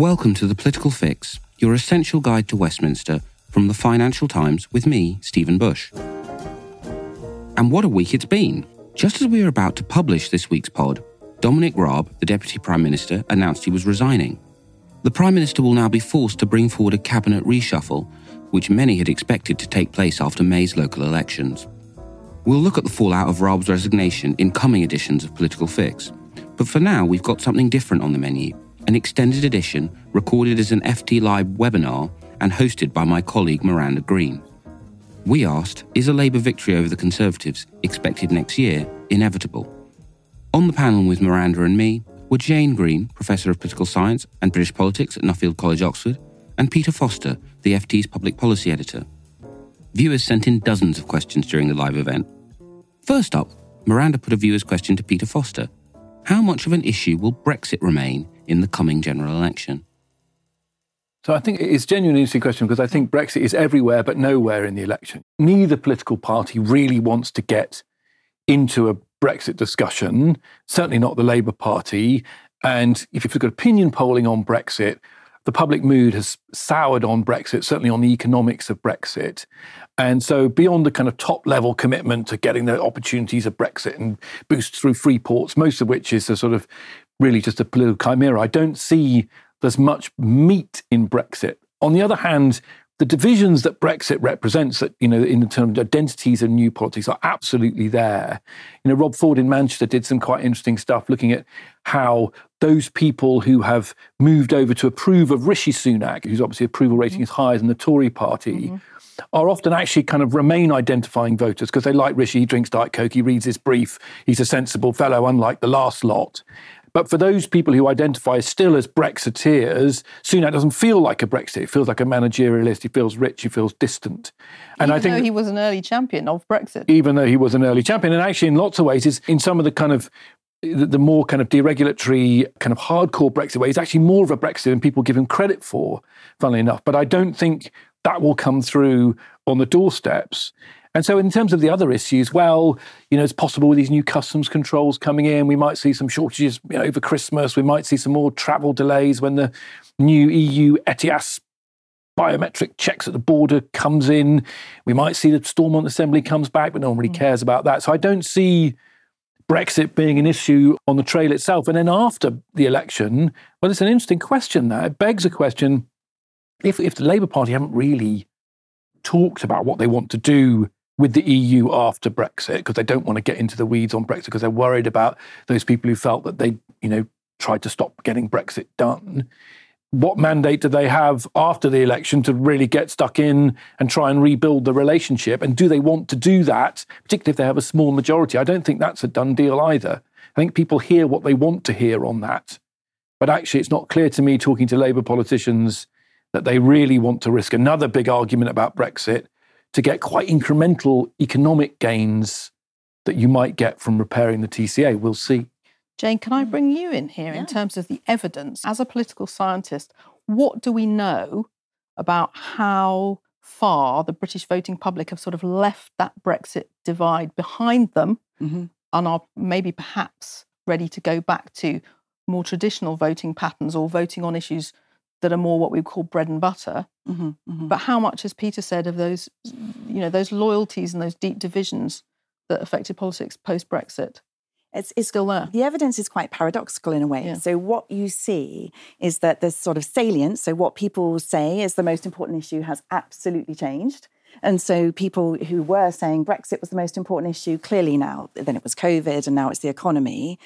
Welcome to the Political Fix, your essential guide to Westminster from the Financial Times with me, Stephen Bush. And what a week it's been! Just as we were about to publish this week's pod, Dominic Raab, the Deputy Prime Minister, announced he was resigning. The Prime Minister will now be forced to bring forward a cabinet reshuffle, which many had expected to take place after May's local elections. We'll look at the fallout of Raab's resignation in coming editions of Political Fix. But for now, we've got something different on the menu an extended edition recorded as an FT Live webinar and hosted by my colleague Miranda Green. We asked Is a Labour victory over the Conservatives expected next year inevitable? On the panel with Miranda and me were Jane Green, Professor of Political Science and British Politics at Nuffield College, Oxford, and Peter Foster, the FT's Public Policy Editor. Viewers sent in dozens of questions during the live event. First up, Miranda put a viewer's question to Peter Foster How much of an issue will Brexit remain in the coming general election? So I think it's genuinely interesting question because I think Brexit is everywhere but nowhere in the election. Neither political party really wants to get into a Brexit discussion, certainly not the Labour Party. And if you've got opinion polling on Brexit, the public mood has soured on Brexit, certainly on the economics of Brexit. And so, beyond the kind of top level commitment to getting the opportunities of Brexit and boost through free ports, most of which is a sort of really just a political chimera, I don't see there's much meat in Brexit. On the other hand, the divisions that Brexit represents, that you know, in terms of identities and new politics, are absolutely there. You know, Rob Ford in Manchester did some quite interesting stuff, looking at how those people who have moved over to approve of Rishi Sunak, whose obviously approval rating mm-hmm. is higher than the Tory Party. Mm-hmm. Are often actually kind of remain identifying voters because they like Rishi, he drinks Diet Coke, he reads his brief, he's a sensible fellow, unlike the last lot. But for those people who identify still as Brexiteers, Sunak doesn't feel like a Brexit. He feels like a managerialist. He feels rich. He feels distant. And even I think he was an early champion of Brexit. Even though he was an early champion, and actually in lots of ways, is in some of the kind of the, more kind of deregulatory, kind of hardcore Brexit way, he's actually more of a Brexit than people give him credit for, funnily enough. But I don't think that will come through on the doorsteps. And so, in terms of the other issues, well, you know, it's possible with these new customs controls coming in, we might see some shortages you know, over Christmas. We might see some more travel delays when the new EU ETIAS biometric checks at the border comes in. We might see the Stormont Assembly comes back, but no one really mm. cares about that. So I don't see Brexit being an issue on the trail itself. And then after the election, well, it's an interesting question there. It begs a question if, if the Labour Party haven't really talked about what they want to do with the EU after Brexit because they don't want to get into the weeds on Brexit because they're worried about those people who felt that they, you know, tried to stop getting Brexit done. What mandate do they have after the election to really get stuck in and try and rebuild the relationship? And do they want to do that, particularly if they have a small majority? I don't think that's a done deal either. I think people hear what they want to hear on that. But actually, it's not clear to me, talking to Labour politicians, that they really want to risk another big argument about Brexit to get quite incremental economic gains that you might get from repairing the TCA. We'll see. Jane, can I bring you in here yeah. in terms of the evidence? As a political scientist, what do we know about how far the British voting public have sort of left that Brexit divide behind them mm-hmm. and are maybe perhaps ready to go back to more traditional voting patterns or voting on issues that are more what we call bread and butter. Mm-hmm, mm-hmm. But how much, as Peter said, of those, you know, those loyalties and those deep divisions that affected politics post Brexit? It's, it's, still there. The evidence is quite paradoxical in a way. Yeah. So, what you see is that there's sort of salience. So, what people say is the most important issue has absolutely changed. And so, people who were saying Brexit was the most important issue, clearly now, then it was COVID and now it's the economy.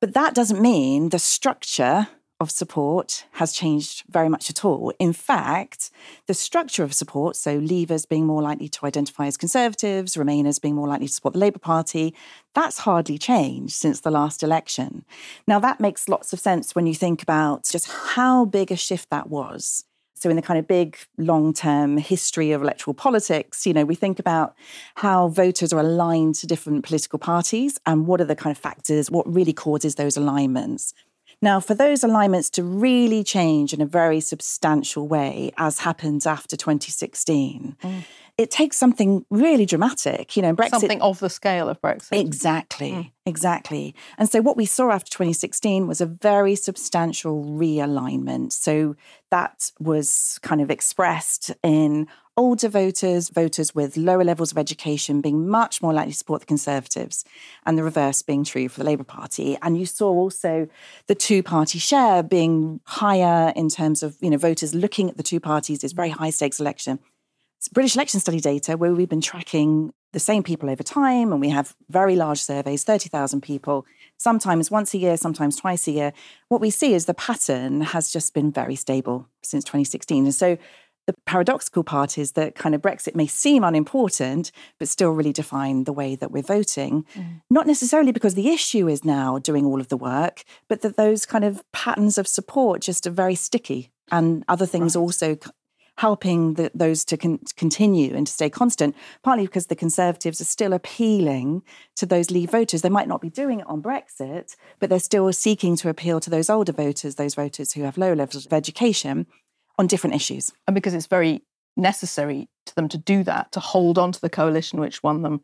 But that doesn't mean the structure of support has changed very much at all. In fact, the structure of support, so Leavers being more likely to identify as Conservatives, Remainers being more likely to support the Labour Party, that's hardly changed since the last election. Now, that makes lots of sense when you think about just how big a shift that was. So, in the kind of big long term history of electoral politics, you know, we think about how voters are aligned to different political parties and what are the kind of factors, what really causes those alignments. Now, for those alignments to really change in a very substantial way, as happens after 2016, mm. It takes something really dramatic. You know, Brexit. Something of the scale of Brexit. Exactly, mm. exactly. And so what we saw after 2016 was a very substantial realignment. So that was kind of expressed in older voters, voters with lower levels of education being much more likely to support the Conservatives, and the reverse being true for the Labour Party. And you saw also the two party share being higher in terms of you know voters looking at the two parties is very high stakes election. British election study data where we've been tracking the same people over time, and we have very large surveys, 30,000 people, sometimes once a year, sometimes twice a year. What we see is the pattern has just been very stable since 2016. And so the paradoxical part is that kind of Brexit may seem unimportant, but still really define the way that we're voting. Mm. Not necessarily because the issue is now doing all of the work, but that those kind of patterns of support just are very sticky and other things right. also helping the, those to con- continue and to stay constant, partly because the Conservatives are still appealing to those Leave voters. They might not be doing it on Brexit, but they're still seeking to appeal to those older voters, those voters who have low levels of education on different issues. And because it's very necessary to them to do that, to hold on to the coalition which won them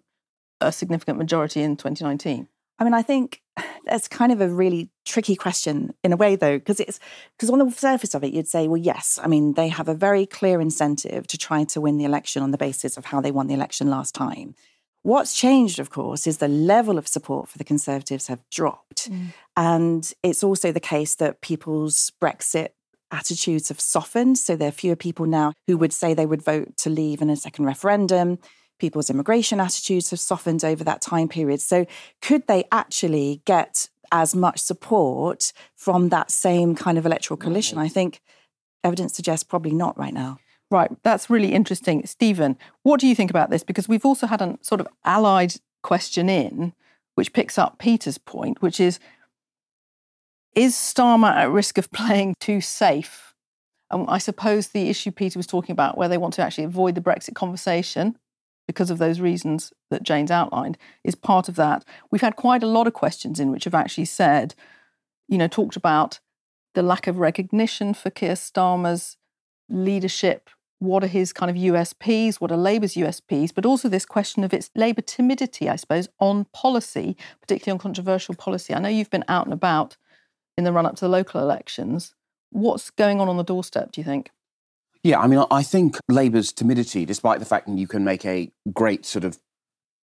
a significant majority in 2019? I mean, I think that's kind of a really tricky question in a way, though, because it's because on the surface of it, you'd say, well, yes, I mean, they have a very clear incentive to try to win the election on the basis of how they won the election last time. What's changed, of course, is the level of support for the Conservatives have dropped. Mm. And it's also the case that people's Brexit attitudes have softened. So there are fewer people now who would say they would vote to leave in a second referendum. People's immigration attitudes have softened over that time period. So could they actually get as much support from that same kind of electoral coalition? I think evidence suggests probably not right now. Right, that's really interesting. Stephen, what do you think about this? Because we've also had a sort of allied question in, which picks up Peter's point, which is is Starmer at risk of playing too safe? And I suppose the issue Peter was talking about, where they want to actually avoid the Brexit conversation because of those reasons that Jane's outlined, is part of that. We've had quite a lot of questions in which have actually said, you know, talked about the lack of recognition for Keir Starmer's leadership. What are his kind of USPs? What are Labour's USPs? But also this question of its Labour timidity, I suppose, on policy, particularly on controversial policy. I know you've been out and about in the run up to the local elections. What's going on on the doorstep, do you think? Yeah, I mean, I think Labour's timidity, despite the fact that you can make a great sort of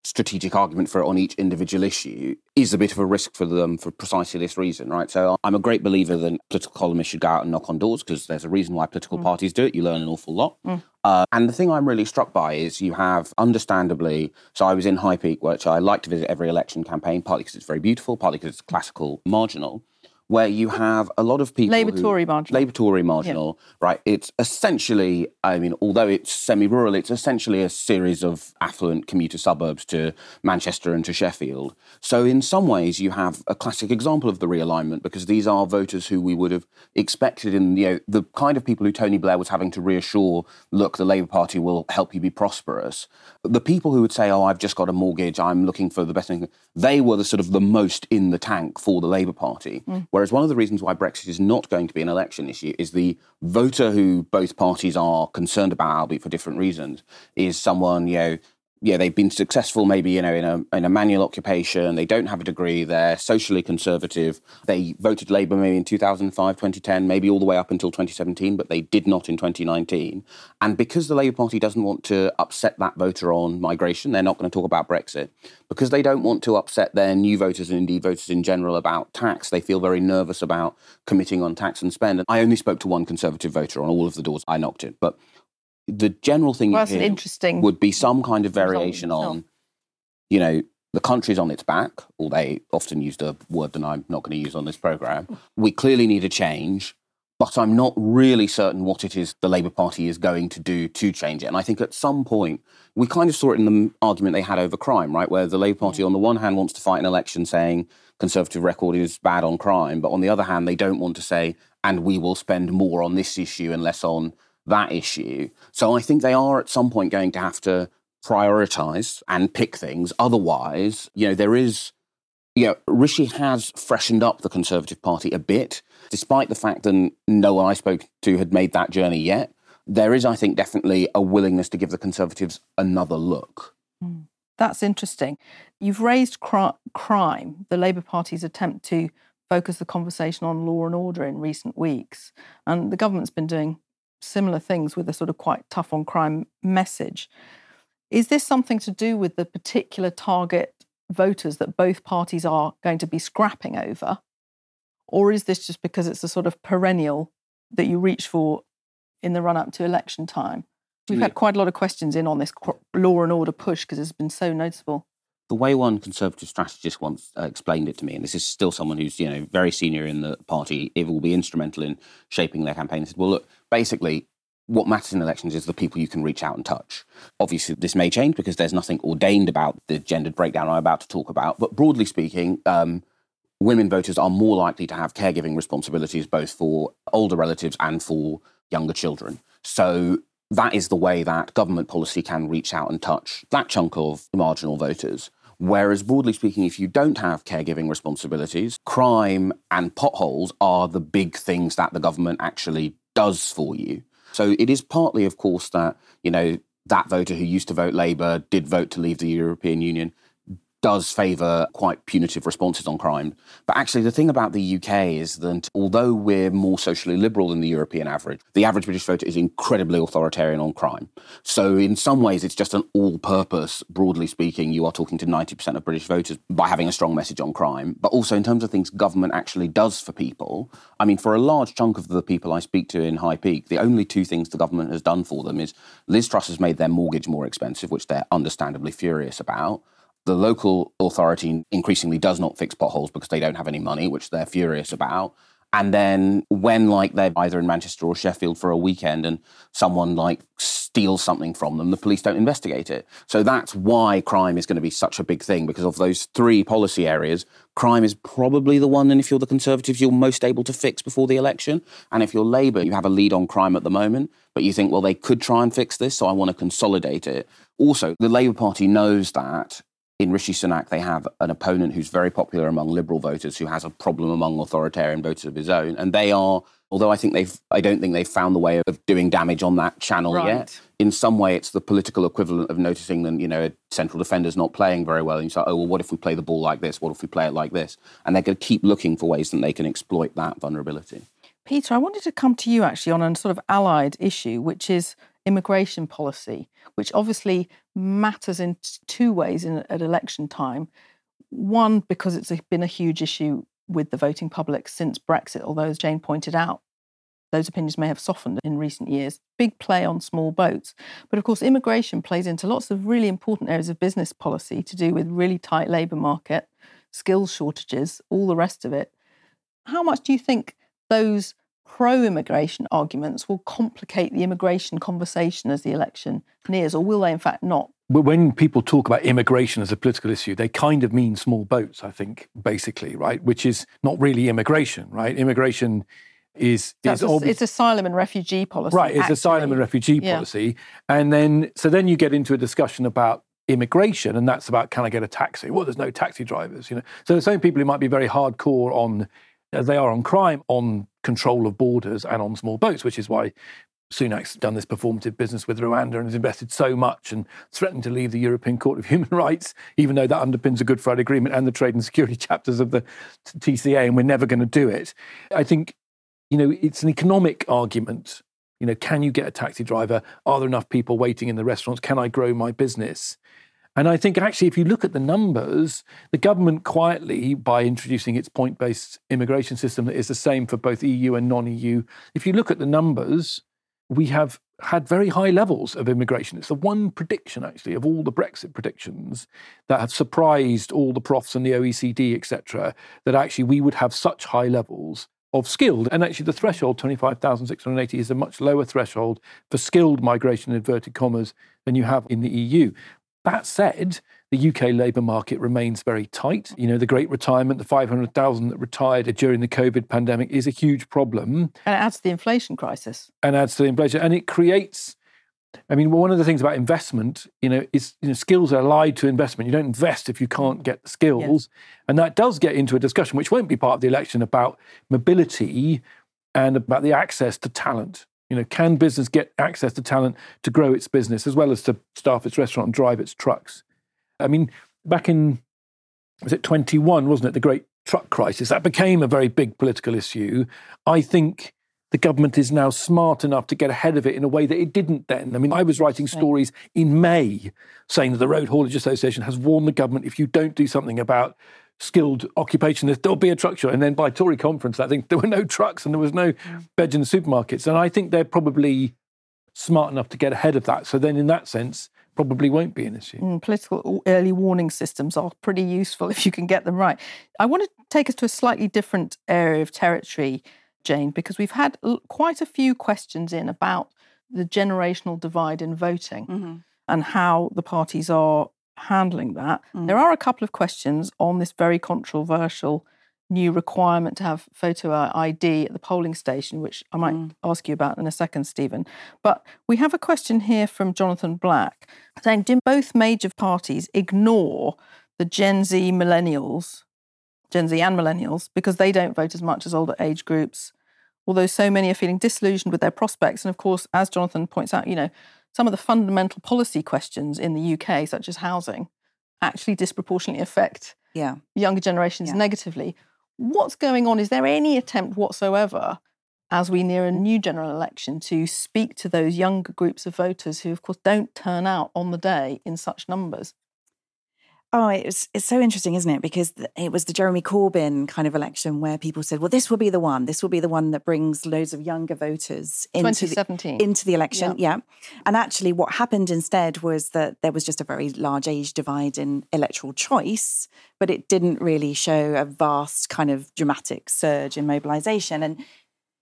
strategic argument for it on each individual issue, is a bit of a risk for them for precisely this reason, right? So I'm a great believer that political columnists should go out and knock on doors because there's a reason why political mm. parties do it. You learn an awful lot. Mm. Uh, and the thing I'm really struck by is you have, understandably, so I was in High Peak, which I like to visit every election campaign, partly because it's very beautiful, partly because it's classical marginal where you have a lot of people. Labour Tory marginal. Labour Tory marginal, yeah. right? It's essentially, I mean, although it's semi rural, it's essentially a series of affluent commuter suburbs to Manchester and to Sheffield. So, in some ways, you have a classic example of the realignment because these are voters who we would have expected in, you know, the kind of people who Tony Blair was having to reassure look, the Labour Party will help you be prosperous. The people who would say, oh, I've just got a mortgage, I'm looking for the best thing, they were the sort of the most in the tank for the Labour Party. Mm. Whereas one of the reasons why Brexit is not going to be an election issue is the voter who both parties are concerned about, albeit for different reasons, is someone, you know, yeah, they've been successful maybe, you know, in a, in a manual occupation. They don't have a degree. They're socially conservative. They voted Labour maybe in 2005, 2010, maybe all the way up until 2017, but they did not in 2019. And because the Labour Party doesn't want to upset that voter on migration, they're not going to talk about Brexit. Because they don't want to upset their new voters and indeed voters in general about tax, they feel very nervous about committing on tax and spend. And I only spoke to one Conservative voter on all of the doors I knocked at. But the general thing well, interesting would be some kind of variation on, you know, The country's on its back, or they often used a word that I'm not going to use on this programme. We clearly need a change, but I'm not really certain what it is the Labour Party is going to do to change it. And I think at some point, we kind of saw it in the argument they had over crime, right? Where the Labour Party, on the one hand, wants to fight an election saying Conservative record is bad on crime, but on the other hand, they don't want to say, and we will spend more on this issue and less on that issue. So I think they are at some point going to have to prioritize and pick things. Otherwise, you know, there is, you know, Rishi has freshened up the Conservative Party a bit, despite the fact that no one I spoke to had made that journey yet. There is, I think, definitely a willingness to give the Conservatives another look. Mm. That's interesting. You've raised cr- crime, the Labour Party's attempt to focus the conversation on law and order in recent weeks. And the government's been doing similar things with a sort of quite tough on crime message. Is this something to do with the particular target voters that both parties are going to be scrapping over? Or is this just because it's a sort of perennial that you reach for in the run up to election time? We've had quite a lot of questions in on this law and order push because it's been so noticeable. The way one conservative strategist once uh, explained it to me, and this is still someone who's you know very senior in the party, it will be instrumental in shaping their campaign. Said, well, look, basically, what matters in elections is the people you can reach out and touch. Obviously, this may change because there's nothing ordained about the gendered breakdown I'm about to talk about. But broadly speaking, um, women voters are more likely to have caregiving responsibilities both for older relatives and for younger children. So that is the way that government policy can reach out and touch that chunk of marginal voters. Whereas, broadly speaking, if you don't have caregiving responsibilities, crime and potholes are the big things that the government actually does for you. So it is partly, of course, that, you know, that voter who used to vote Labour did vote to leave the European Union does favour quite punitive responses on crime. But actually, the thing about the UK is that although we're more socially liberal than the European average, the average British voter is incredibly authoritarian on crime. So, in some ways, it's just an all purpose, broadly speaking, you are talking to 90% of British voters by having a strong message on crime. But also, in terms of things government actually does for people, I mean, for a large chunk of the people I speak to in High Peak, the only two things the government has done for them is Liz Truss has made their mortgage more expensive, which they're understandably furious about the local authority increasingly does not fix potholes because they don't have any money, which they're furious about. And then when like they're either in Manchester or Sheffield for a weekend and someone like steals something from them, the police don't investigate it. So that's why crime is going to be such a big thing because of those three policy areas. Crime is probably the one, and if you're the Conservatives, you're most able to fix before the election. And if you're Labour, you have a lead on crime at the moment, but you think, well, they could try and fix this, so I want to consolidate it. Also, the Labour Party knows that in Rishi Sunak, they have an opponent who's very popular among liberal voters, who has a problem among authoritarian voters of his own, and they are. Although I think they've, I don't think they've found the way of doing damage on that channel right. yet. In some way, it's the political equivalent of noticing that you know a central defender's not playing very well, and you say, "Oh well, what if we play the ball like this? What if we play it like this?" And they're going to keep looking for ways that they can exploit that vulnerability. Peter, I wanted to come to you actually on a sort of allied issue, which is immigration policy, which obviously matters in two ways in, at election time. One, because it's been a huge issue with the voting public since Brexit, although, as Jane pointed out, those opinions may have softened in recent years. Big play on small boats. But of course, immigration plays into lots of really important areas of business policy to do with really tight labour market, skills shortages, all the rest of it. How much do you think those pro immigration arguments will complicate the immigration conversation as the election nears, or will they, in fact, not? When people talk about immigration as a political issue, they kind of mean small boats, I think, basically, right? Which is not really immigration, right? Immigration is, is a, it's asylum and refugee policy. Right, it's actually. asylum and refugee yeah. policy. And then, so then you get into a discussion about immigration, and that's about can I get a taxi? Well, there's no taxi drivers, you know. So the same people who might be very hardcore on as they are on crime, on control of borders, and on small boats, which is why Sunak's done this performative business with Rwanda and has invested so much and threatened to leave the European Court of Human Rights, even though that underpins the Good Friday Agreement and the trade and security chapters of the TCA, and we're never going to do it. I think, you know, it's an economic argument. You know, can you get a taxi driver? Are there enough people waiting in the restaurants? Can I grow my business? And I think actually, if you look at the numbers, the government quietly, by introducing its point based immigration system that is the same for both EU and non EU, if you look at the numbers, we have had very high levels of immigration. It's the one prediction, actually, of all the Brexit predictions that have surprised all the profs and the OECD, etc., that actually we would have such high levels of skilled. And actually, the threshold, 25,680, is a much lower threshold for skilled migration, in inverted commas, than you have in the EU. That said, the UK labour market remains very tight. You know, the great retirement, the 500,000 that retired during the COVID pandemic is a huge problem. And it adds to the inflation crisis. And adds to the inflation. And it creates, I mean, one of the things about investment, you know, is you know, skills are allied to investment. You don't invest if you can't get the skills. Yes. And that does get into a discussion, which won't be part of the election, about mobility and about the access to talent. You know, can business get access to talent to grow its business as well as to staff its restaurant and drive its trucks? I mean, back in was it 21, wasn't it, the great truck crisis? That became a very big political issue. I think the government is now smart enough to get ahead of it in a way that it didn't then. I mean, I was writing stories in May saying that the Road Haulage Association has warned the government if you don't do something about skilled occupation, there'll be a truck shortage. And then by Tory conference, I think there were no trucks and there was no beds in the supermarkets. And I think they're probably smart enough to get ahead of that. So then, in that sense, probably won't be an issue. Mm, political early warning systems are pretty useful if you can get them right. I want to take us to a slightly different area of territory, Jane, because we've had quite a few questions in about the generational divide in voting mm-hmm. and how the parties are handling that. Mm. There are a couple of questions on this very controversial new requirement to have photo ID at the polling station, which I might mm. ask you about in a second, Stephen. But we have a question here from Jonathan Black saying, Do both major parties ignore the Gen Z millennials, Gen Z and millennials, because they don't vote as much as older age groups? Although so many are feeling disillusioned with their prospects. And of course, as Jonathan points out, you know, some of the fundamental policy questions in the UK, such as housing, actually disproportionately affect yeah. younger generations yeah. negatively. What's going on? Is there any attempt whatsoever as we near a new general election to speak to those younger groups of voters who, of course, don't turn out on the day in such numbers? Oh, it's it's so interesting, isn't it? Because it was the Jeremy Corbyn kind of election where people said, "Well, this will be the one. This will be the one that brings loads of younger voters into the, into the election." Yeah. yeah. And actually, what happened instead was that there was just a very large age divide in electoral choice, but it didn't really show a vast kind of dramatic surge in mobilisation. And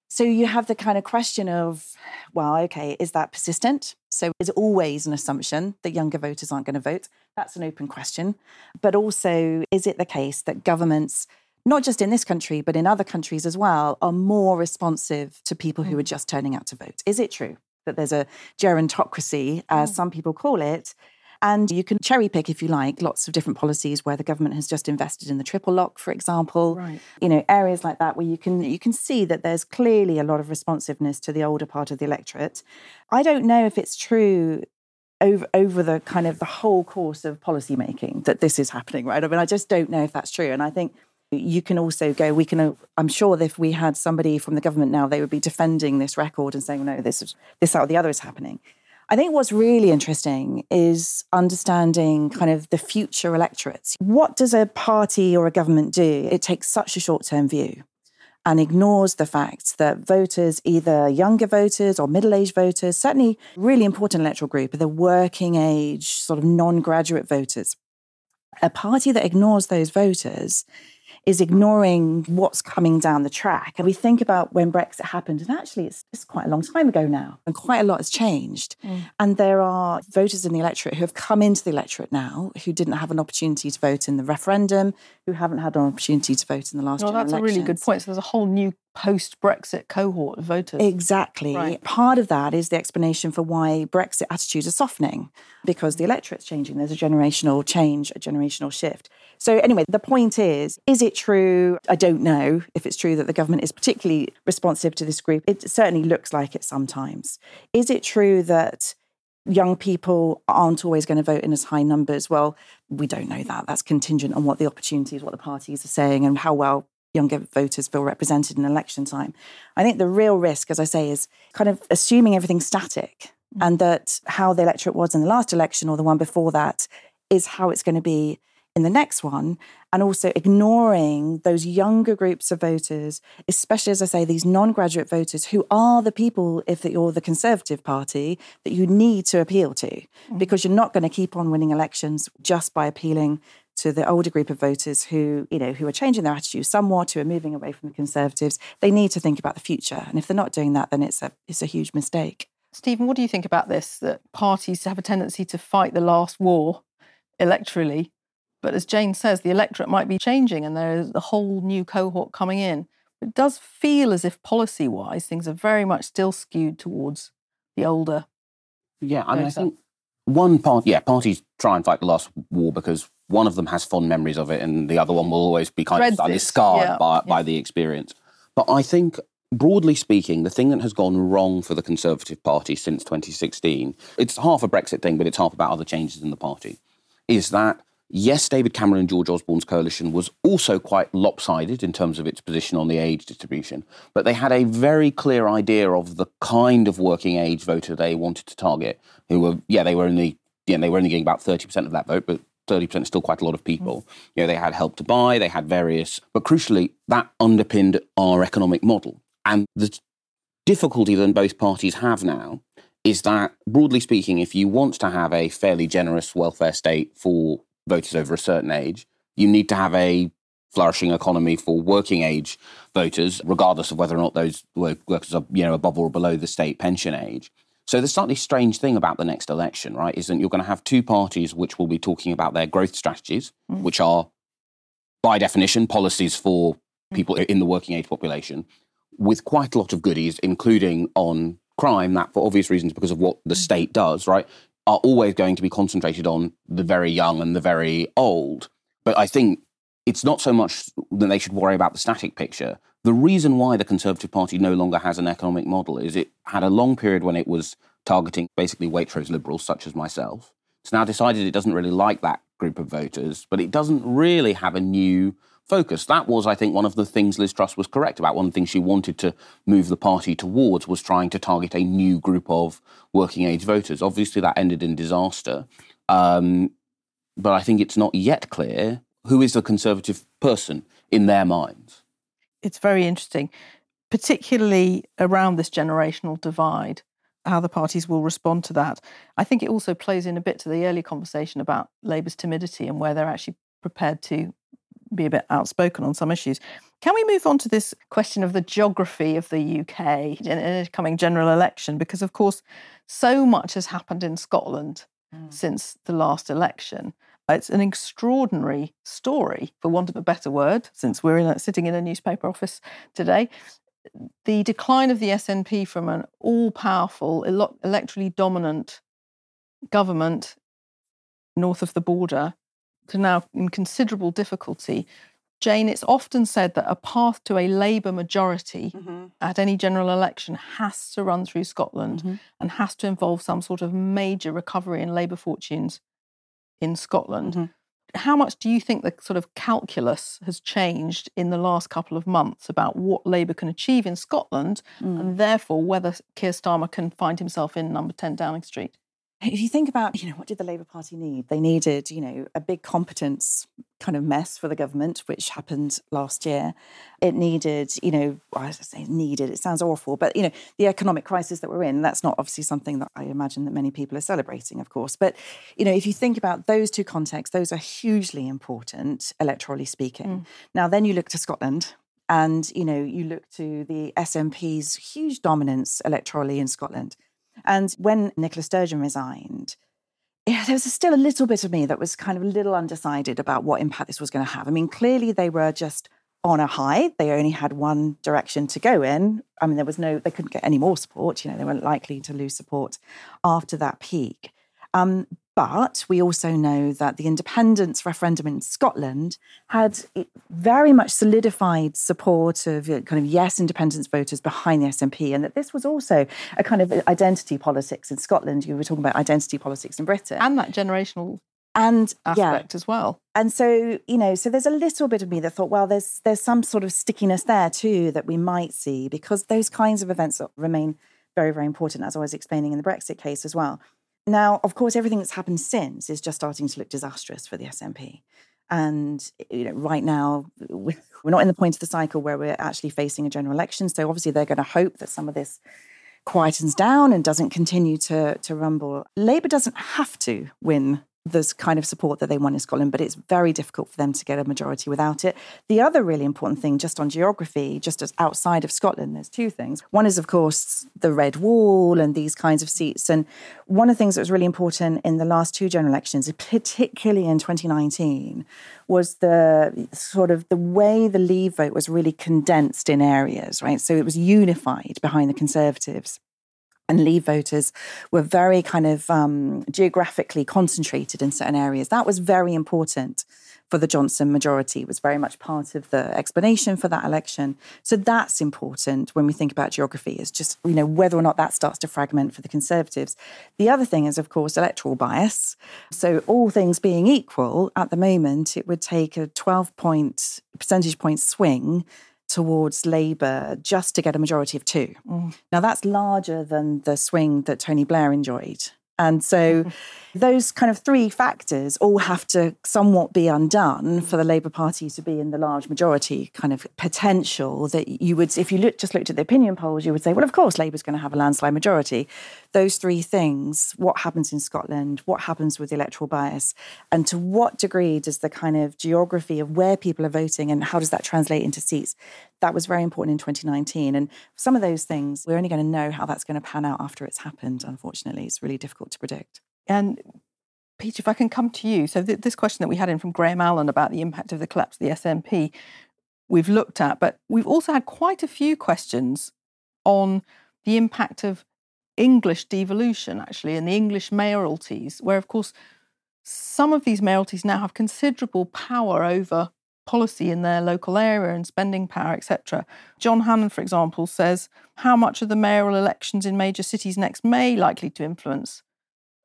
so you have the kind of question of, well, okay, is that persistent? So is it always an assumption that younger voters aren't going to vote? That's an open question. But also, is it the case that governments, not just in this country, but in other countries as well, are more responsive to people who are mm. just turning out to vote? Is it true that there's a gerontocracy, as mm. some people call it, and you can cherry pick, if you like, lots of different policies where the government has just invested in the triple lock, for example. Right. You know, areas like that where you can you can see that there's clearly a lot of responsiveness to the older part of the electorate. I don't know if it's true over over the kind of the whole course of policy making that this is happening, right? I mean, I just don't know if that's true. And I think you can also go we can i'm sure that if we had somebody from the government now they would be defending this record and saying no this is this or the other is happening I think what's really interesting is understanding kind of the future electorates. What does a party or a government do? It takes such a short term view and ignores the fact that voters, either younger voters or middle aged voters, certainly really important electoral group, are the working age, sort of non graduate voters. A party that ignores those voters is ignoring what's coming down the track. And we think about when Brexit happened, and actually it's, it's quite a long time ago now, and quite a lot has changed. Mm. And there are voters in the electorate who have come into the electorate now who didn't have an opportunity to vote in the referendum, who haven't had an opportunity to vote in the last well, that's elections. a really good point. So there's a whole new post Brexit cohort of voters. Exactly. Right. Part of that is the explanation for why Brexit attitudes are softening because the electorate's changing. There's a generational change, a generational shift. So, anyway, the point is is it true? I don't know if it's true that the government is particularly responsive to this group. It certainly looks like it sometimes. Is it true that young people aren't always going to vote in as high numbers? Well, we don't know that. That's contingent on what the opportunities, what the parties are saying, and how well younger voters feel represented in election time. I think the real risk, as I say, is kind of assuming everything's static mm. and that how the electorate was in the last election or the one before that is how it's going to be in the next one, and also ignoring those younger groups of voters, especially as I say, these non graduate voters who are the people, if you're the Conservative Party, that you need to appeal to, mm-hmm. because you're not going to keep on winning elections just by appealing to the older group of voters who, you know, who are changing their attitudes somewhat, who are moving away from the Conservatives. They need to think about the future. And if they're not doing that, then it's a it's a huge mistake. Stephen, what do you think about this? That parties have a tendency to fight the last war electorally but as Jane says, the electorate might be changing and there is a whole new cohort coming in. It does feel as if policy wise, things are very much still skewed towards the older. Yeah, I mean, I think one part, yeah, parties try and fight the last war because one of them has fond memories of it and the other one will always be kind Dreads of scarred yeah, by, by the experience. But I think broadly speaking, the thing that has gone wrong for the Conservative Party since 2016, it's half a Brexit thing, but it's half about other changes in the party, is that Yes, David Cameron and George Osborne's coalition was also quite lopsided in terms of its position on the age distribution, but they had a very clear idea of the kind of working age voter they wanted to target. Who were, yeah, they were only, yeah, they were only getting about thirty percent of that vote, but 30% is still quite a lot of people. Mm. You know, they had help to buy, they had various, but crucially, that underpinned our economic model. And the difficulty that both parties have now is that, broadly speaking, if you want to have a fairly generous welfare state for voters over a certain age. You need to have a flourishing economy for working age voters, regardless of whether or not those workers are you know above or below the state pension age. So the slightly strange thing about the next election, right, is that you're going to have two parties which will be talking about their growth strategies, mm. which are by definition policies for people in the working age population, with quite a lot of goodies, including on crime, that for obvious reasons because of what the mm. state does, right? Are always going to be concentrated on the very young and the very old. But I think it's not so much that they should worry about the static picture. The reason why the Conservative Party no longer has an economic model is it had a long period when it was targeting basically Waitrose liberals such as myself. It's now decided it doesn't really like that group of voters, but it doesn't really have a new focus. That was, I think, one of the things Liz Truss was correct about. One of the things she wanted to move the party towards was trying to target a new group of working age voters. Obviously, that ended in disaster. Um, but I think it's not yet clear who is the Conservative person in their minds. It's very interesting, particularly around this generational divide how the parties will respond to that. I think it also plays in a bit to the early conversation about Labour's timidity and where they're actually prepared to be a bit outspoken on some issues. Can we move on to this question of the geography of the UK in a coming general election? Because, of course, so much has happened in Scotland mm. since the last election. It's an extraordinary story, for want of a better word, since we're in a, sitting in a newspaper office today. The decline of the SNP from an all powerful, electorally dominant government north of the border to now in considerable difficulty. Jane, it's often said that a path to a Labour majority mm-hmm. at any general election has to run through Scotland mm-hmm. and has to involve some sort of major recovery in Labour fortunes in Scotland. Mm-hmm. How much do you think the sort of calculus has changed in the last couple of months about what Labour can achieve in Scotland mm. and therefore whether Keir Starmer can find himself in number 10 Downing Street? If you think about, you know, what did the Labour Party need? They needed, you know, a big competence kind of mess for the government, which happened last year. It needed, you know, I say needed, it sounds awful, but, you know, the economic crisis that we're in, that's not obviously something that I imagine that many people are celebrating, of course. But, you know, if you think about those two contexts, those are hugely important, electorally speaking. Mm. Now, then you look to Scotland, and you know you look to the SNP's huge dominance electorally in Scotland and when Nicola Sturgeon resigned, yeah, there was still a little bit of me that was kind of a little undecided about what impact this was going to have. I mean, clearly they were just on a high. They only had one direction to go in. I mean, there was no, they couldn't get any more support. You know, they weren't likely to lose support after that peak. Um, but we also know that the independence referendum in Scotland had very much solidified support of uh, kind of yes independence voters behind the SNP, and that this was also a kind of identity politics in Scotland. You were talking about identity politics in Britain, and that generational and aspect yeah. as well. And so, you know, so there's a little bit of me that thought, well, there's there's some sort of stickiness there too that we might see because those kinds of events remain very, very important, as I was explaining in the Brexit case as well. Now, of course, everything that's happened since is just starting to look disastrous for the SNP. And you know, right now, we're not in the point of the cycle where we're actually facing a general election. So obviously, they're going to hope that some of this quietens down and doesn't continue to, to rumble. Labour doesn't have to win this kind of support that they want in Scotland, but it's very difficult for them to get a majority without it. The other really important thing, just on geography, just as outside of Scotland, there's two things. One is, of course, the Red Wall and these kinds of seats. And one of the things that was really important in the last two general elections, particularly in 2019, was the sort of the way the Leave vote was really condensed in areas, right? So it was unified behind the Conservatives and leave voters were very kind of um, geographically concentrated in certain areas. That was very important for the Johnson majority. It was very much part of the explanation for that election. So that's important when we think about geography, is just, you know, whether or not that starts to fragment for the Conservatives. The other thing is, of course, electoral bias. So all things being equal, at the moment, it would take a 12 point percentage point swing towards Labour just to get a majority of two. Mm. Now, that's larger than the swing that Tony Blair enjoyed. And so mm-hmm. those kind of three factors all have to somewhat be undone for the Labour Party to be in the large majority kind of potential that you would, if you look, just looked at the opinion polls, you would say, well, of course, Labour's going to have a landslide majority. Those three things what happens in Scotland, what happens with the electoral bias, and to what degree does the kind of geography of where people are voting and how does that translate into seats? That was very important in 2019. And some of those things, we're only going to know how that's going to pan out after it's happened, unfortunately. It's really difficult to predict. And Peter, if I can come to you. So, th- this question that we had in from Graham Allen about the impact of the collapse of the SNP, we've looked at, but we've also had quite a few questions on the impact of English devolution, actually, and the English mayoralties, where, of course, some of these mayoralties now have considerable power over policy in their local area and spending power, etc. John Hannon, for example, says how much of the mayoral elections in major cities next May likely to influence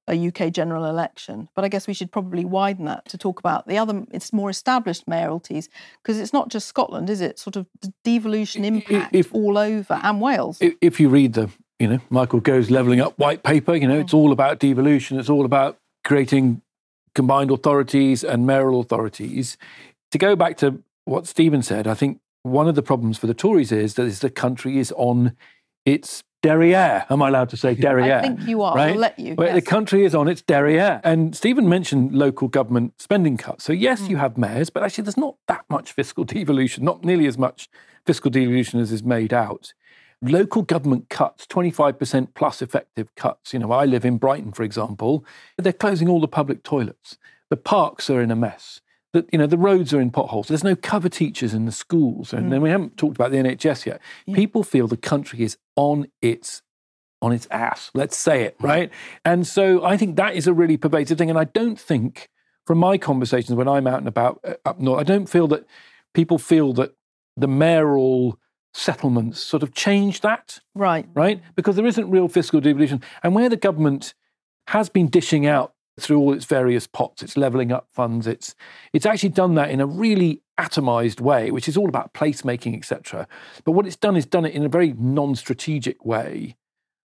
a UK general election. But I guess we should probably widen that to talk about the other, it's more established mayoralties, because it's not just Scotland, is it? Sort of devolution impact if, all over, and Wales. If you read the, you know, Michael Gove's levelling up white paper, you know, mm. it's all about devolution, it's all about creating combined authorities and mayoral authorities. To go back to what Stephen said, I think one of the problems for the Tories is that the country is on its derriere. Am I allowed to say derriere? I think you are. Right? I'll let you. yes. The country is on its derriere. And Stephen mentioned local government spending cuts. So, yes, mm. you have mayors, but actually, there's not that much fiscal devolution, not nearly as much fiscal devolution as is made out. Local government cuts, 25% plus effective cuts. You know, I live in Brighton, for example. They're closing all the public toilets. The parks are in a mess that you know the roads are in potholes. There's no cover teachers in the schools, and mm. then we haven't talked about the NHS yet. Yeah. People feel the country is on its on its ass. Let's say it right. And so I think that is a really pervasive thing. And I don't think, from my conversations when I'm out and about uh, up north, I don't feel that people feel that the mayoral settlements sort of change that. Right. Right. Because there isn't real fiscal devolution, and where the government has been dishing out through all its various pots, its levelling up funds. It's it's actually done that in a really atomized way, which is all about placemaking, etc. But what it's done is done it in a very non-strategic way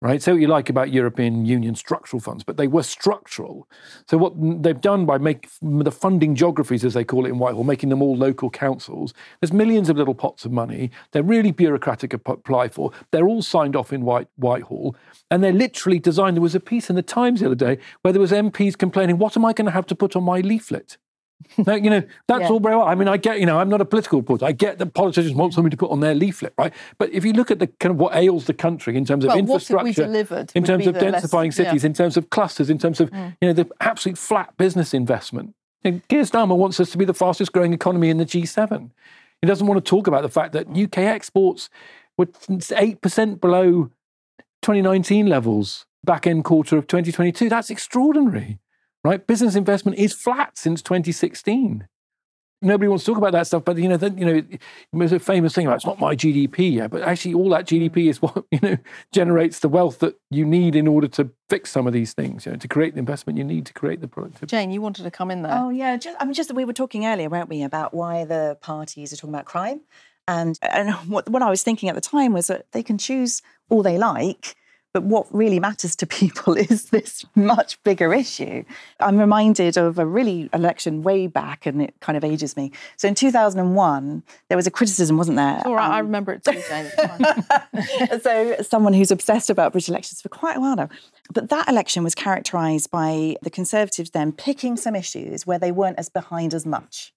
right? Say what you like about European Union structural funds, but they were structural. So what they've done by making the funding geographies, as they call it in Whitehall, making them all local councils, there's millions of little pots of money. They're really bureaucratic to apply for. They're all signed off in White, Whitehall, and they're literally designed. There was a piece in the Times the other day where there was MPs complaining, "What am I going to have to put on my leaflet?" now, you know, that's yeah. all very well. I mean, I get, you know, I'm not a political reporter. I get that politicians want something to put on their leaflet, right? But if you look at the kind of what ails the country in terms of well, infrastructure, in terms of densifying less, cities, yeah. in terms of clusters, in terms of, mm. you know, the absolute flat business investment. And Keir Starmer wants us to be the fastest growing economy in the G7. He doesn't want to talk about the fact that UK exports were 8% below 2019 levels back end quarter of 2022. That's extraordinary right? Business investment is flat since 2016. Nobody wants to talk about that stuff, but you know, you know, there's a famous thing about it's not my GDP, yeah, but actually, all that GDP is what you know generates the wealth that you need in order to fix some of these things, you know, to create the investment you need to create the productivity. Jane, you wanted to come in there. Oh yeah, just, I mean, just we were talking earlier, weren't we, about why the parties are talking about crime, and and what what I was thinking at the time was that they can choose all they like, But what really matters to people is this much bigger issue. I'm reminded of a really election way back, and it kind of ages me. So in 2001, there was a criticism, wasn't there? All right, um, I remember it too, so someone who's obsessed about British elections for quite a while now. But that election was characterised by the Conservatives then picking some issues where they weren't as behind as much.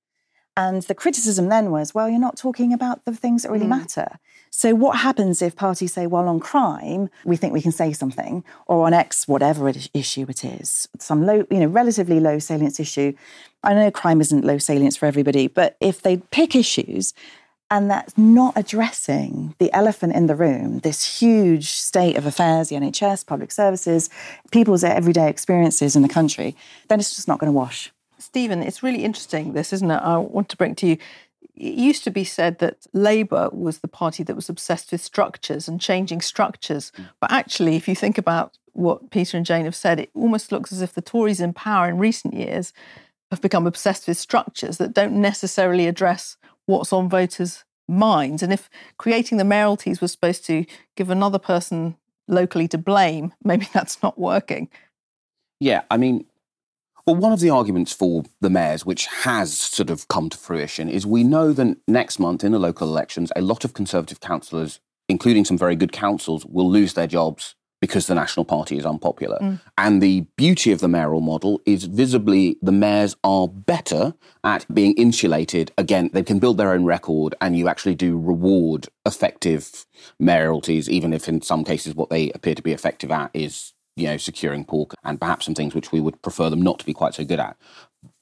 And the criticism then was, well, you're not talking about the things that really mm. matter. So, what happens if parties say, well, on crime, we think we can say something, or on X, whatever issue it is, some low, you know, relatively low salience issue? I know crime isn't low salience for everybody, but if they pick issues and that's not addressing the elephant in the room, this huge state of affairs, the NHS, public services, people's everyday experiences in the country, then it's just not going to wash. Stephen, it's really interesting, this, isn't it? I want to bring to you. It used to be said that Labour was the party that was obsessed with structures and changing structures. Mm. But actually, if you think about what Peter and Jane have said, it almost looks as if the Tories in power in recent years have become obsessed with structures that don't necessarily address what's on voters' minds. And if creating the mayoralties was supposed to give another person locally to blame, maybe that's not working. Yeah, I mean, well, one of the arguments for the mayors, which has sort of come to fruition, is we know that next month in the local elections, a lot of Conservative councillors, including some very good councils, will lose their jobs because the National Party is unpopular. Mm. And the beauty of the mayoral model is visibly the mayors are better at being insulated. Again, they can build their own record and you actually do reward effective mayoralties, even if in some cases what they appear to be effective at is you know, securing pork and perhaps some things which we would prefer them not to be quite so good at.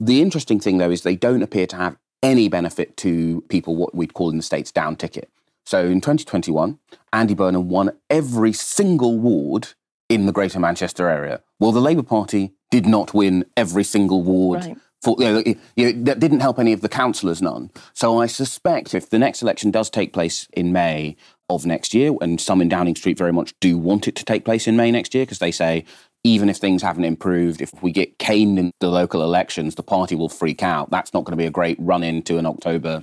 The interesting thing, though, is they don't appear to have any benefit to people what we'd call in the States down ticket. So in 2021, Andy Burnham won every single ward in the Greater Manchester area. Well, the Labour Party did not win every single ward. Right. For, you know, you know, that didn't help any of the councillors none. So I suspect if the next election does take place in May, of next year. And some in Downing Street very much do want it to take place in May next year because they say, even if things haven't improved, if we get caned in the local elections, the party will freak out. That's not going to be a great run into an October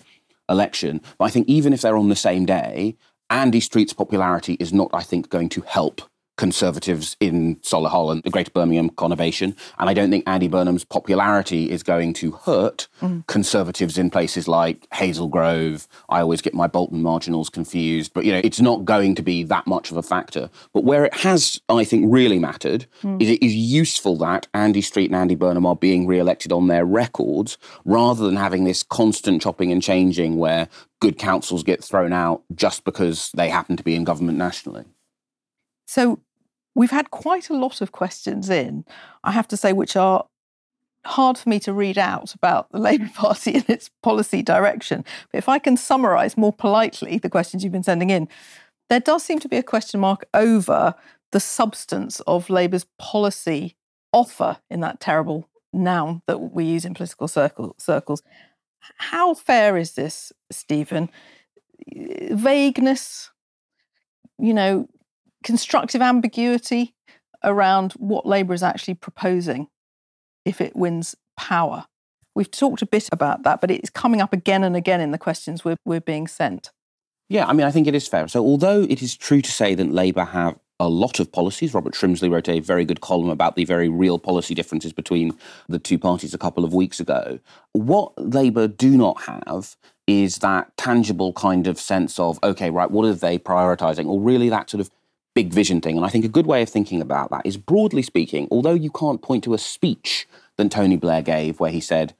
election. But I think even if they're on the same day, Andy Street's popularity is not, I think, going to help Conservatives in Solihull and the Greater Birmingham conurbation. And I don't think Andy Burnham's popularity is going to hurt mm. Conservatives in places like Hazel Grove. I always get my Bolton marginals confused, but you know, it's not going to be that much of a factor. But where it has, I think, really mattered mm. is it is useful that Andy Street and Andy Burnham are being re-elected on their records rather than having this constant chopping and changing where good councils get thrown out just because they happen to be in government nationally. So We've had quite a lot of questions in, I have to say, which are hard for me to read out about the Labour Party and its policy direction. But if I can summarise more politely the questions you've been sending in, there does seem to be a question mark over the substance of Labour's policy offer in that terrible noun that we use in political circle, circles. How fair is this, Stephen? Vagueness, you know, constructive ambiguity around what Labour is actually proposing if it wins power. We've talked a bit about that, but it's coming up again and again in the questions we're, we're being sent. Yeah, I mean, I think it is fair. So, although it is true to say that Labour have a lot of policies, Robert Shrimsley wrote a very good column about the very real policy differences between the two parties a couple of weeks ago. What Labour do not have is that tangible kind of sense of, okay, right, what are they prioritising? Or really that sort of big vision thing. And I think a good way of thinking about that is broadly speaking, although you can't point to a speech that Tony Blair gave where he said,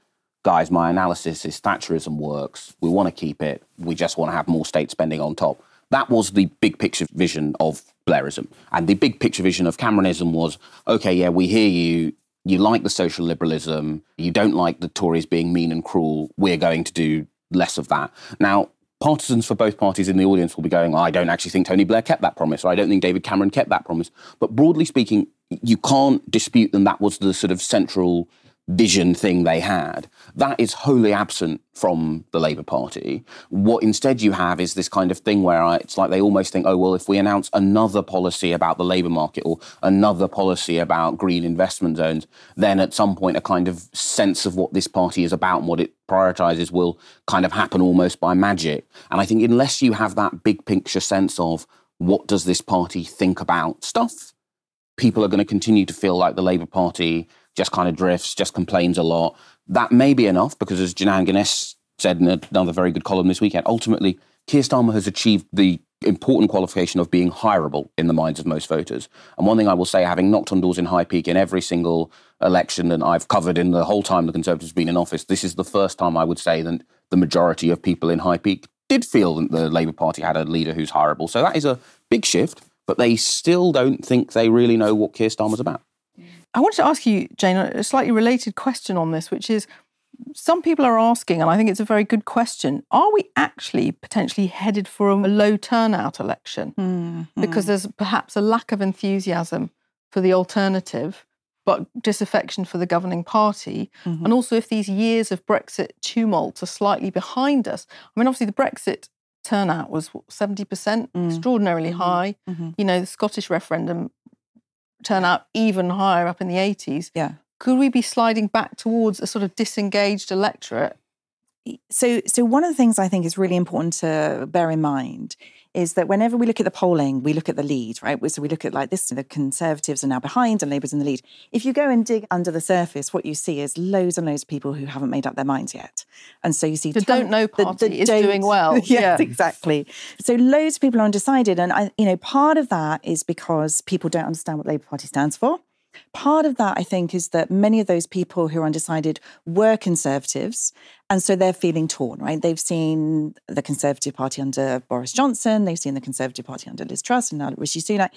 guys, my analysis is Thatcherism works. We want to keep it. We just want to have more state spending on top. That was the big picture vision of Blairism. And the big picture vision of Cameronism was okay, yeah, we hear you. You like the social liberalism. You don't like the Tories being mean and cruel. We're going to do less of that. Now, partisans for both parties in the audience will be going, I don't actually think Tony Blair kept that promise, or I don't think David Cameron kept that promise. But broadly speaking, you can't dispute them. That was the sort of central vision thing they had. That is wholly absent from the Labour Party. What instead you have is this kind of thing where it's like they almost think, oh, well, if we announce another policy about the labour market or another policy about green investment zones, then at some point a kind of sense of what this party is about and what it prioritises will kind of happen almost by magic. And I think unless you have that big picture sense of what does this party think about stuff, people are going to continue to feel like the Labour Party just kind of drifts, just complains a lot. That may be enough because, as Janan Ganesh said in another very good column this weekend, ultimately, Keir Starmer has achieved the important qualification of being hireable in the minds of most voters. And one thing I will say, having knocked on doors in High Peak in every single election that I've covered in the whole time the Conservatives have been in office, this is the first time I would say that the majority of people in High Peak did feel that the Labour Party had a leader who's hireable. So that is a big shift, but they still don't think they really know what Keir Starmer's about. I wanted to ask you, Jane, a slightly related question on this, which is some people are asking, and I think it's a very good question are we actually potentially headed for a low turnout election? Mm-hmm. Because there's perhaps a lack of enthusiasm for the alternative, but disaffection for the governing party. Mm-hmm. And also, if these years of Brexit tumult are slightly behind us, I mean, obviously, the Brexit turnout was 70%, mm. extraordinarily mm-hmm. high. Mm-hmm. You know, the Scottish referendum turnout even higher up in the 80s. Yeah could we be sliding back towards a sort of disengaged electorate? So, so one of the things I think is really important to bear in mind is that whenever we look at the polling, we look at the lead, right? So we look at like this, the Conservatives are now behind and Labour's in the lead. If you go and dig under the surface, what you see is loads and loads of people who haven't made up their minds yet. And so you see the don't know party the, the is doing well. yes, yeah, exactly. So loads of people are undecided. And I, you know, part of that is because people don't understand what Labour Party stands for. Part of that, I think, is that many of those people who are undecided were conservatives. And so they're feeling torn, right? They've seen the Conservative Party under Boris Johnson, they've seen the Conservative Party under Liz Truss and now Rishi Sunak.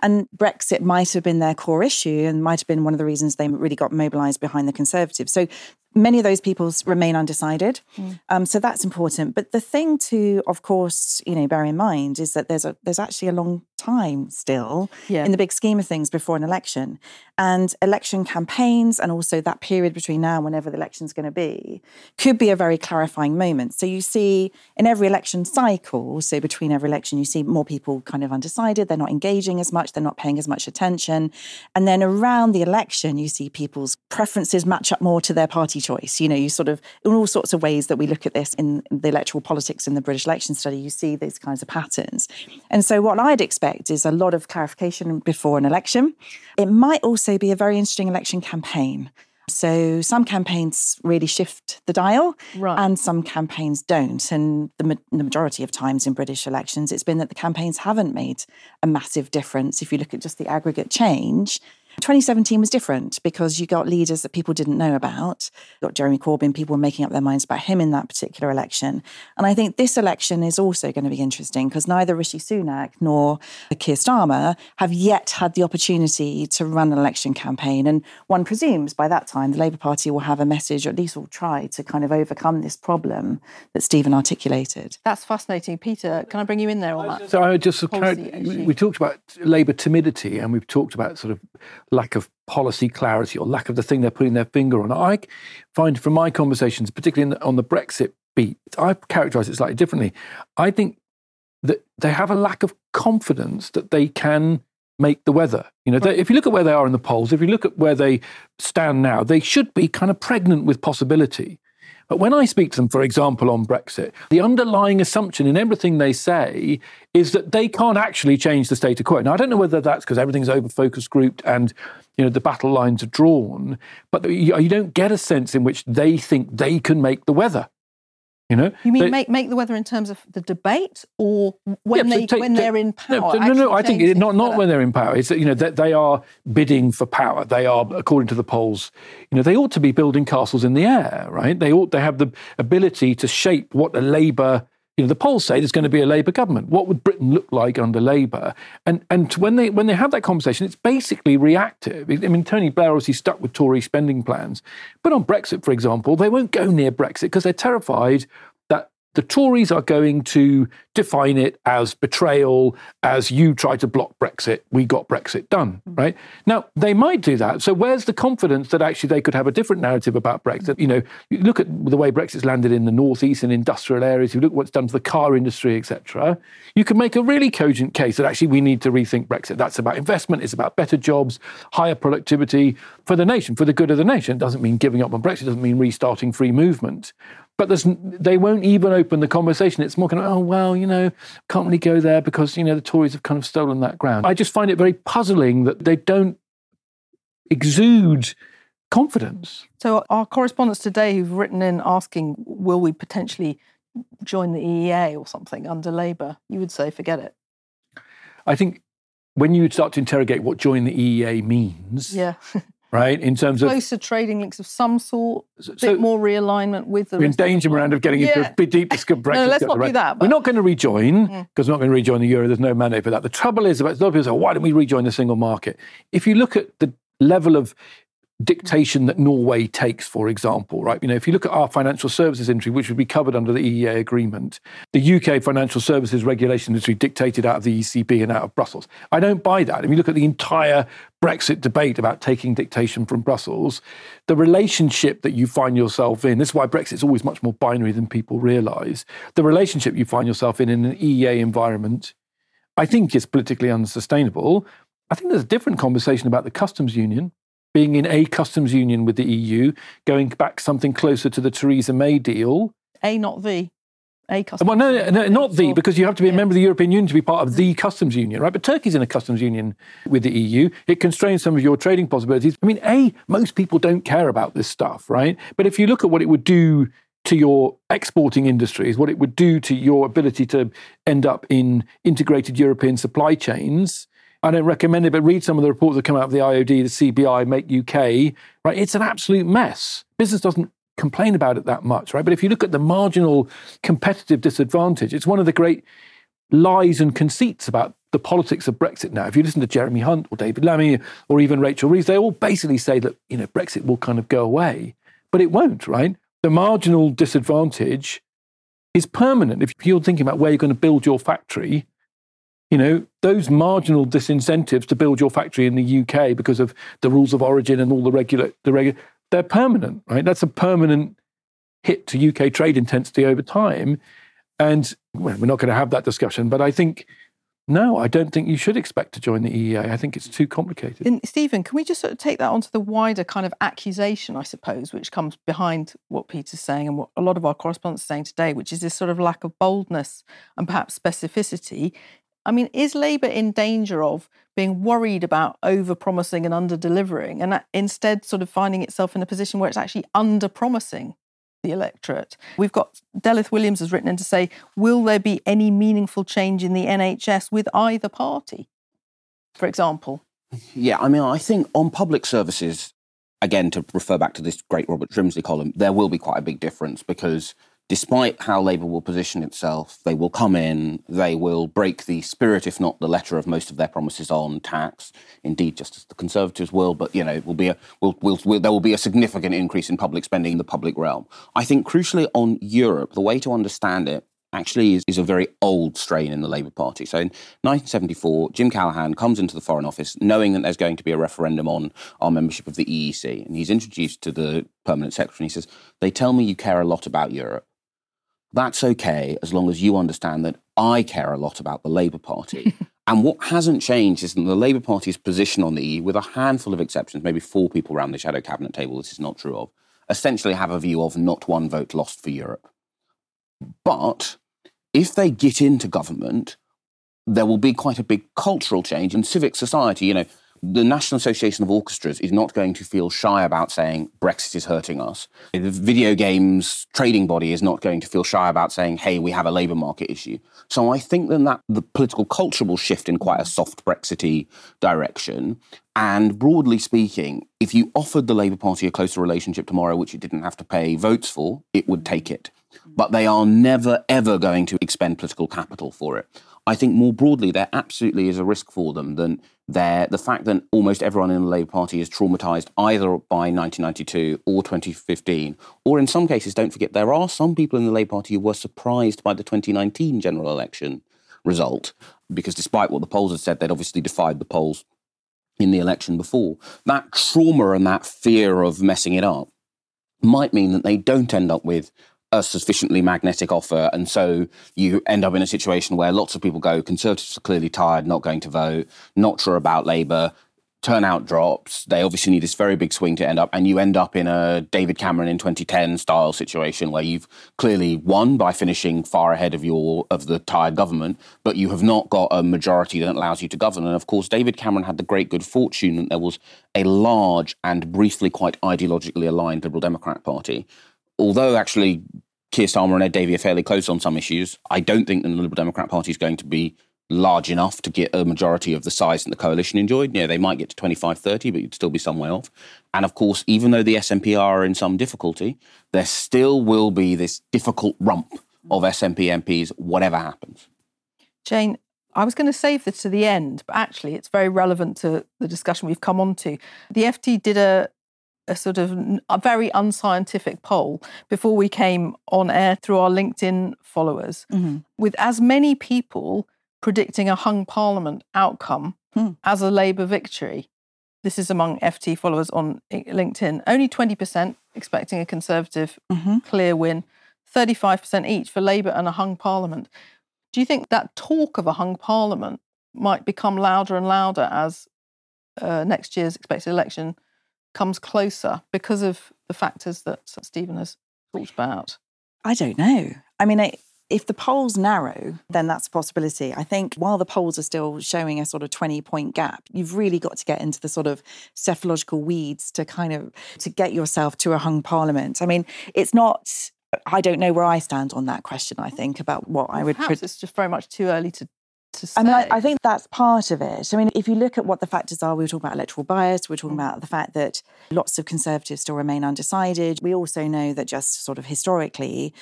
And Brexit might have been their core issue and might have been one of the reasons they really got mobilized behind the Conservatives. So many of those people remain undecided. Mm. Um, so that's important. But the thing to, of course, you know, bear in mind is that there's a there's actually a long time still yeah. in the big scheme of things before an election. And election campaigns and also that period between now and whenever the election's going to be could be a very clarifying moment. So you see in every election cycle, so between every election, you see more people kind of undecided, they're not engaging as much, they're not paying as much attention. And then around the election, you see people's preferences match up more to their party choice. You know, you sort of, in all sorts of ways that we look at this in the electoral politics in the British election study, you see these kinds of patterns. And so what I'd expect is a lot of clarification before an election. It might also be a very interesting election campaign. So some campaigns really shift the dial, right. and some campaigns don't. And the, ma- the, majority of times in British elections, it's been that the campaigns haven't made a massive difference. If you look at just the aggregate change, 2017 was different because you got leaders that people didn't know about. You got Jeremy Corbyn, people were making up their minds about him in that particular election. And I think this election is also going to be interesting because neither Rishi Sunak nor Keir Starmer have yet had the opportunity to run an election campaign. And one presumes by that time the Labour Party will have a message, or at least will try to kind of overcome this problem that Stephen articulated. That's fascinating. Peter, can I bring you in there on that? So I just we talked about Labour timidity and we've talked about sort of lack of policy clarity or lack of the thing they're putting their finger on. I find from my conversations, particularly the, on the Brexit beat, I characterize it slightly differently. I think that they have a lack of confidence that they can make the weather. You know, if you look at where they are in the polls, if you look at where they stand now, they should be kind of pregnant with possibility. But when I speak to them, for example, on Brexit, the underlying assumption in everything they say is that they can't actually change the state status quo. Now, I don't know whether that's because everything's over focus grouped and you know the battle lines are drawn, but you don't get a sense in which they think they can make the weather. You know, you mean they, make make the weather in terms of the debate, or when yeah, they take, when take, they're in power? No, no, no I think it, not not when they're in power. It's that you know that they are bidding for power. They are, according to the polls, you know, they ought to be building castles in the air, right? They ought they have the ability to shape what a Labour you know, the polls say there's going to be a Labour government. What would Britain look like under Labour? And and when they when they have that conversation, it's basically reactive. I mean, Tony Blair obviously stuck with Tory spending plans, but on Brexit, for example, they won't go near Brexit because they're terrified the Tories are going to define it as betrayal, as you try to block Brexit, we got Brexit done, mm. right? Now, they might do that. So, where's the confidence that actually they could have a different narrative about Brexit? You know, you look at the way Brexit's landed in the northeast and industrial areas, you look at what's done to the car industry, etc. You can make a really cogent case that actually we need to rethink Brexit. That's about investment, it's about better jobs, higher productivity for the nation, for the good of the nation. It doesn't mean giving up on Brexit, it doesn't mean restarting free movement. But there's, they won't even open the conversation. It's more kind of, oh, well, you know, can't really go there because, you know, the Tories have kind of stolen that ground. I just find it very puzzling that they don't exude confidence. So, our correspondents today who've written in asking, will we potentially join the EEA or something under Labour, you would say, forget it. I think when you start to interrogate what join the EEA means, yeah. right, in terms Closer of closer trading links of some sort, a bit more realignment with the. We're in danger, Miranda, of getting yeah. into a bit deep Brexit. no, let's not right? do that. But... We're not going to rejoin mm. because we're not going to rejoin the euro. There's no mandate for that. The trouble is, about a lot of people say, why don't we rejoin the single market? If you look at the level of dictation that Norway takes, for example, right? You know, if you look at our financial services industry, which would be covered under the EEA agreement, the UK financial services regulation industry dictated out of the ECB and out of Brussels. I don't buy that. If you look at the entire Brexit debate about taking dictation from Brussels, the relationship that you find yourself in, this is why Brexit is always much more binary than people realise, the relationship you find yourself in in an EEA environment, I think is politically unsustainable. I think there's a different conversation about the customs union being in a customs union with the EU, going back something closer to the Theresa May deal. A, not the. A customs well, no, no, no not the, because you have to be a member of the European Union to be part of the customs union, right? But Turkey's in a customs union with the EU. It constrains some of your trading possibilities. I mean, A, most people don't care about this stuff, right? But if you look at what it would do to your exporting industries, what it would do to your ability to end up in integrated European supply chains, I don't recommend it, but read some of the reports that come out of the IOD, the CBI, Make UK, right? It's an absolute mess. Business doesn't complain about it that much, right? But if you look at the marginal competitive disadvantage, it's one of the great lies and conceits about the politics of Brexit now. If you listen to Jeremy Hunt or David Lammy or even Rachel Reeves, they all basically say that, you know, Brexit will kind of go away, but it won't, right? The marginal disadvantage is permanent. If you're thinking about where you're going to build your factory, you know, those marginal disincentives to build your factory in the UK because of the rules of origin and all the regular, the regular, they're permanent, right? That's a permanent hit to UK trade intensity over time. And well, we're not going to have that discussion, but I think, no, I don't think you should expect to join the EEA. I think it's too complicated. And Stephen, can we just sort of take that onto the wider kind of accusation, I suppose, which comes behind what Peter's saying and what a lot of our correspondents are saying today, which is this sort of lack of boldness and perhaps specificity I mean, is Labour in danger of being worried about over promising and under delivering and instead sort of finding itself in a position where it's actually under promising the electorate? We've got Delith Williams has written in to say, will there be any meaningful change in the NHS with either party, for example? Yeah, I mean, I think on public services, again, to refer back to this great Robert Shrimsley column, there will be quite a big difference because despite how Labour will position itself, they will come in, they will break the spirit, if not the letter, of most of their promises on tax. Indeed, just as the Conservatives will, but you know, it will be a will will will there will be a significant increase in public spending in the public realm. I think crucially on Europe, the way to understand it actually is, is a very old strain in the Labour Party. So in 1974, Jim Callaghan comes into the Foreign Office knowing that there's going to be a referendum on our membership of the EEC. And he's introduced to the permanent secretary and he says, They tell me you care a lot about Europe that's okay as long as you understand that I care a lot about the Labour Party. and what hasn't changed is that the Labour Party's position on the EU, with a handful of exceptions, maybe four people around the shadow cabinet table, this is not true of, essentially have a view of not one vote lost for Europe. But if they get into government, there will be quite a big cultural change in civic society. You know, the National Association of Orchestras is not going to feel shy about saying Brexit is hurting us. The video games trading body is not going to feel shy about saying, hey, we have a labour market issue. So I think then that the political culture will shift in quite a soft Brexity direction. And broadly speaking, if you offered the Labour Party a closer relationship tomorrow, which it didn't have to pay votes for, it would take it. But they are never, ever going to expend political capital for it. I think more broadly, there absolutely is a risk for them than there. The fact that almost everyone in the Labour Party is traumatised either by 1992 or 2015, or in some cases, don't forget, there are some people in the Labour Party who were surprised by the 2019 general election result, because despite what the polls had said, they'd obviously defied the polls in the election before. That trauma and that fear of messing it up might mean that they don't end up with a sufficiently magnetic offer. And so you end up in a situation where lots of people go, Conservatives are clearly tired, not going to vote, not sure about Labour. turnout drops. They obviously need this very big swing to end up, and you end up in a David Cameron in 2010 style situation where you've clearly won by finishing far ahead of your of the tired government, but you have not got a majority that allows you to govern. And of course, David Cameron had the great good fortune that there was a large and briefly quite ideologically aligned Liberal Democrat Party. Although actually Keir Starmer and Ed Davey are fairly close on some issues, I don't think the Liberal Democrat Party is going to be large enough to get a majority of the size that the coalition enjoyed. Yeah, they might get to 25, 30, but you'd still be some way off. And of course, even though the SNP are in some difficulty, there still will be this difficult rump of SNP MPs, whatever happens. Jane, I was going to save this to the end, but actually, it's very relevant to the discussion we've come on to. The FT did a, a sort of a very unscientific poll before we came on air through our LinkedIn followers, mm-hmm. with as many people predicting a hung parliament outcome hmm. as a Labour victory. This is among FT followers on LinkedIn. Only 20% expecting a Conservative mm-hmm. clear win, 35% each for Labour and a hung parliament. Do you think that talk of a hung parliament might become louder and louder as uh, next year's expected election comes closer because of the factors that Stephen has talked about? I don't know. I mean, I, if the polls narrow, then that's a possibility. I think while the polls are still showing a sort of 20 point gap, you've really got to get into the sort of psephological weeds to kind of to get yourself to a hung parliament. I mean, it's not I don't know where I stand on that question, I think, about what I would Perhaps pre- it's just very much too early to I mean, I, I, think that's part of it. I mean, if you look at what the factors are, we were talking about electoral bias, we are talking mm. about the fact that lots of Conservatives still remain undecided. We also know that just sort of historically,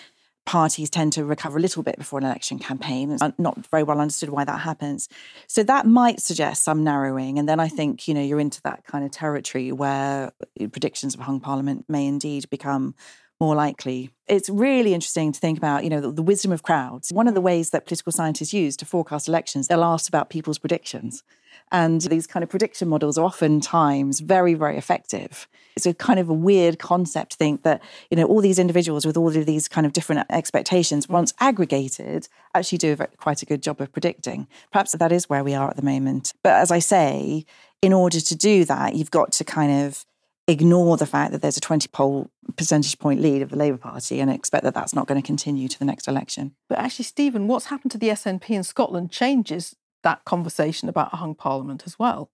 parties tend to recover a little bit before an election campaign. It's not very well understood why that happens. So that might suggest some narrowing. And then I think, you know, you're into that kind of territory where predictions of hung parliament may indeed become more likely. It's really interesting to think about, you know, the, the, wisdom of crowds. One of the ways that political scientists use to forecast elections, they'll ask about people's predictions. And these kind of prediction models are oftentimes very, very effective. It's a kind of a weird concept to think that, you know, all these individuals with all of these kind of different expectations, once aggregated, actually do quite a good job of predicting. Perhaps that is where we are at the moment. But as I say, in order to do that, you've got to kind of ignore the fact that there's a 20 poll percentage point lead of the Labour Party and expect that that's not going to continue to the next election. But actually, Stephen, what's happened to the SNP in Scotland changes that conversation about a hung parliament as well.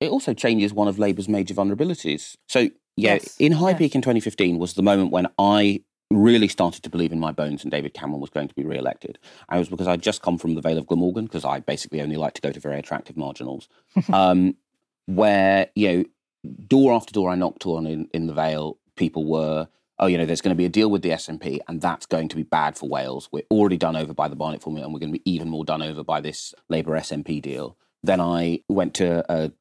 It also changes one of Labour's major vulnerabilities. So, yeah, yes. in High Peak in 2015 was the moment when I really started to believe in my bones and David Cameron was going to be re-elected. And it was because I'd just come from the Vale of Glamorgan, because I basically only like to go to very attractive marginals, um, where, you know, door after door I knocked on in, in the Vale, people were oh, you know, there's going to be a deal with the SNP and that's going to be bad for Wales. We're already done over by the Barnett formula and we're going to be even more done over by this Labour SNP deal. Then I went to a,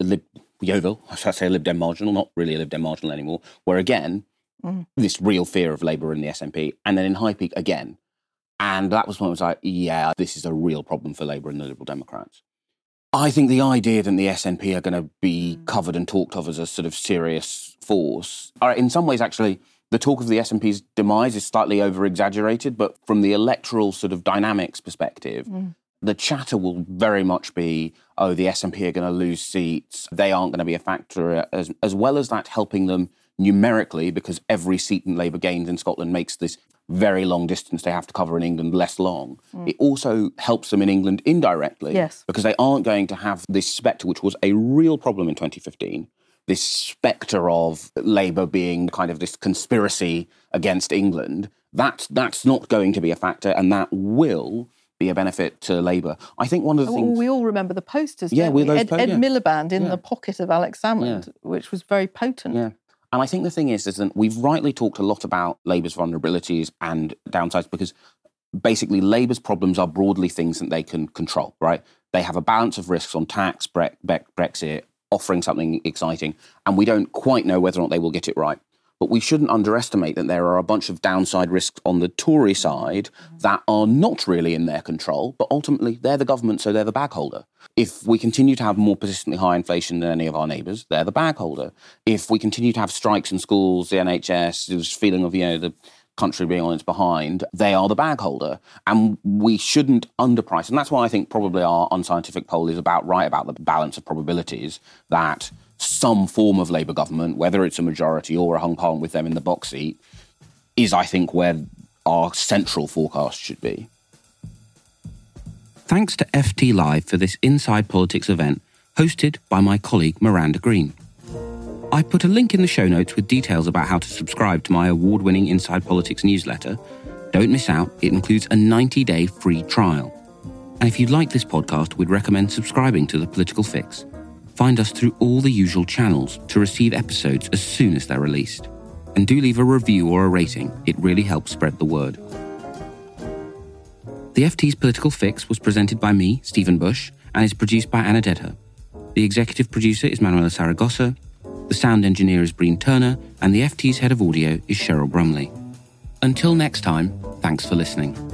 Lib, Yeovil, I should say a Lib Dem marginal, not really a Lib Dem marginal anymore, where again, mm. this real fear of Labour and the SNP. And then in High Peak again. And that was when I was like, yeah, this is a real problem for Labour and the Liberal Democrats. I think the idea that the SNP are going to be covered and talked of as a sort of serious force are in some ways actually the talk of the SNP's demise is slightly over exaggerated, but from the electoral sort of dynamics perspective, mm. the chatter will very much be, oh, the SNP are going to lose seats. They aren't going to be a factor, as, as well as that helping them numerically, because every seat in Labour gains in Scotland makes this very long distance they have to cover in England less long. Mm. It also helps them in England indirectly, yes. because they aren't going to have this spectre, which was a real problem in 2015 this spectre of Labour being kind of this conspiracy against England, that's that's not going to be a factor, and that will be a benefit to Labour. I think one of the well, things we all remember the posters. Yeah, we? Ed, po- Ed yeah. Miliband in yeah. the pocket of Alex Salmond, yeah. which was very potent. Yeah. And I think the thing is, is that we've rightly talked a lot about Labour's vulnerabilities and downsides because basically Labour's problems are broadly things that they can control, right? They have a balance of risks on tax, Bre- Bre- Brexit, offering something exciting, and we don't quite know whether or not they will get it right. But we shouldn't underestimate that there are a bunch of downside risks on the Tory side mm-hmm. that are not really in their control, but ultimately they're the government, so they're the bag holder. If we continue to have more persistently high inflation than any of our neighbours, they're the bag holder. If we continue to have strikes in schools, the NHS, this feeling of, you know, the country being on its behind, they are the bag holder. And we shouldn't underprice. And that's why I think probably our unscientific poll is about right about the balance of probabilities that some form of Labour government, whether it's a majority or a hung parliament with them in the box seat, is, I think, where our central forecast should be. Thanks to FT Live for this Inside Politics event hosted by my colleague Miranda Green. I put a link in the show notes with details about how to subscribe to my award winning Inside Politics newsletter. Don't miss out, it includes a 90 day free trial. And if you'd like this podcast, we'd recommend subscribing to The Political Fix. Find us through all the usual channels to receive episodes as soon as they're released. And do leave a review or a rating, it really helps spread the word. The FT's Political Fix was presented by me, Stephen Bush, and is produced by Anna Dedhar. The executive producer is Manuela Saragosa, the sound engineer is Breen Turner, and the FT's head of audio is Cheryl Brumley. Until next time, thanks for listening.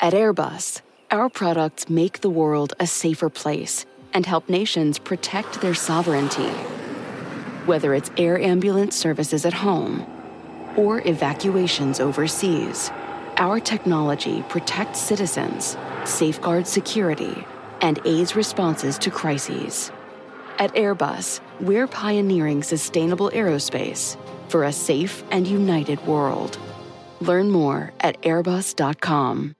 At Airbus, our products make the world a safer place and help nations protect their sovereignty. Whether it's air ambulance services at home or evacuations overseas, our technology protects citizens, safeguards security, and aids responses to crises. At Airbus, we're pioneering sustainable aerospace for a safe and united world. Learn more at airbus.com.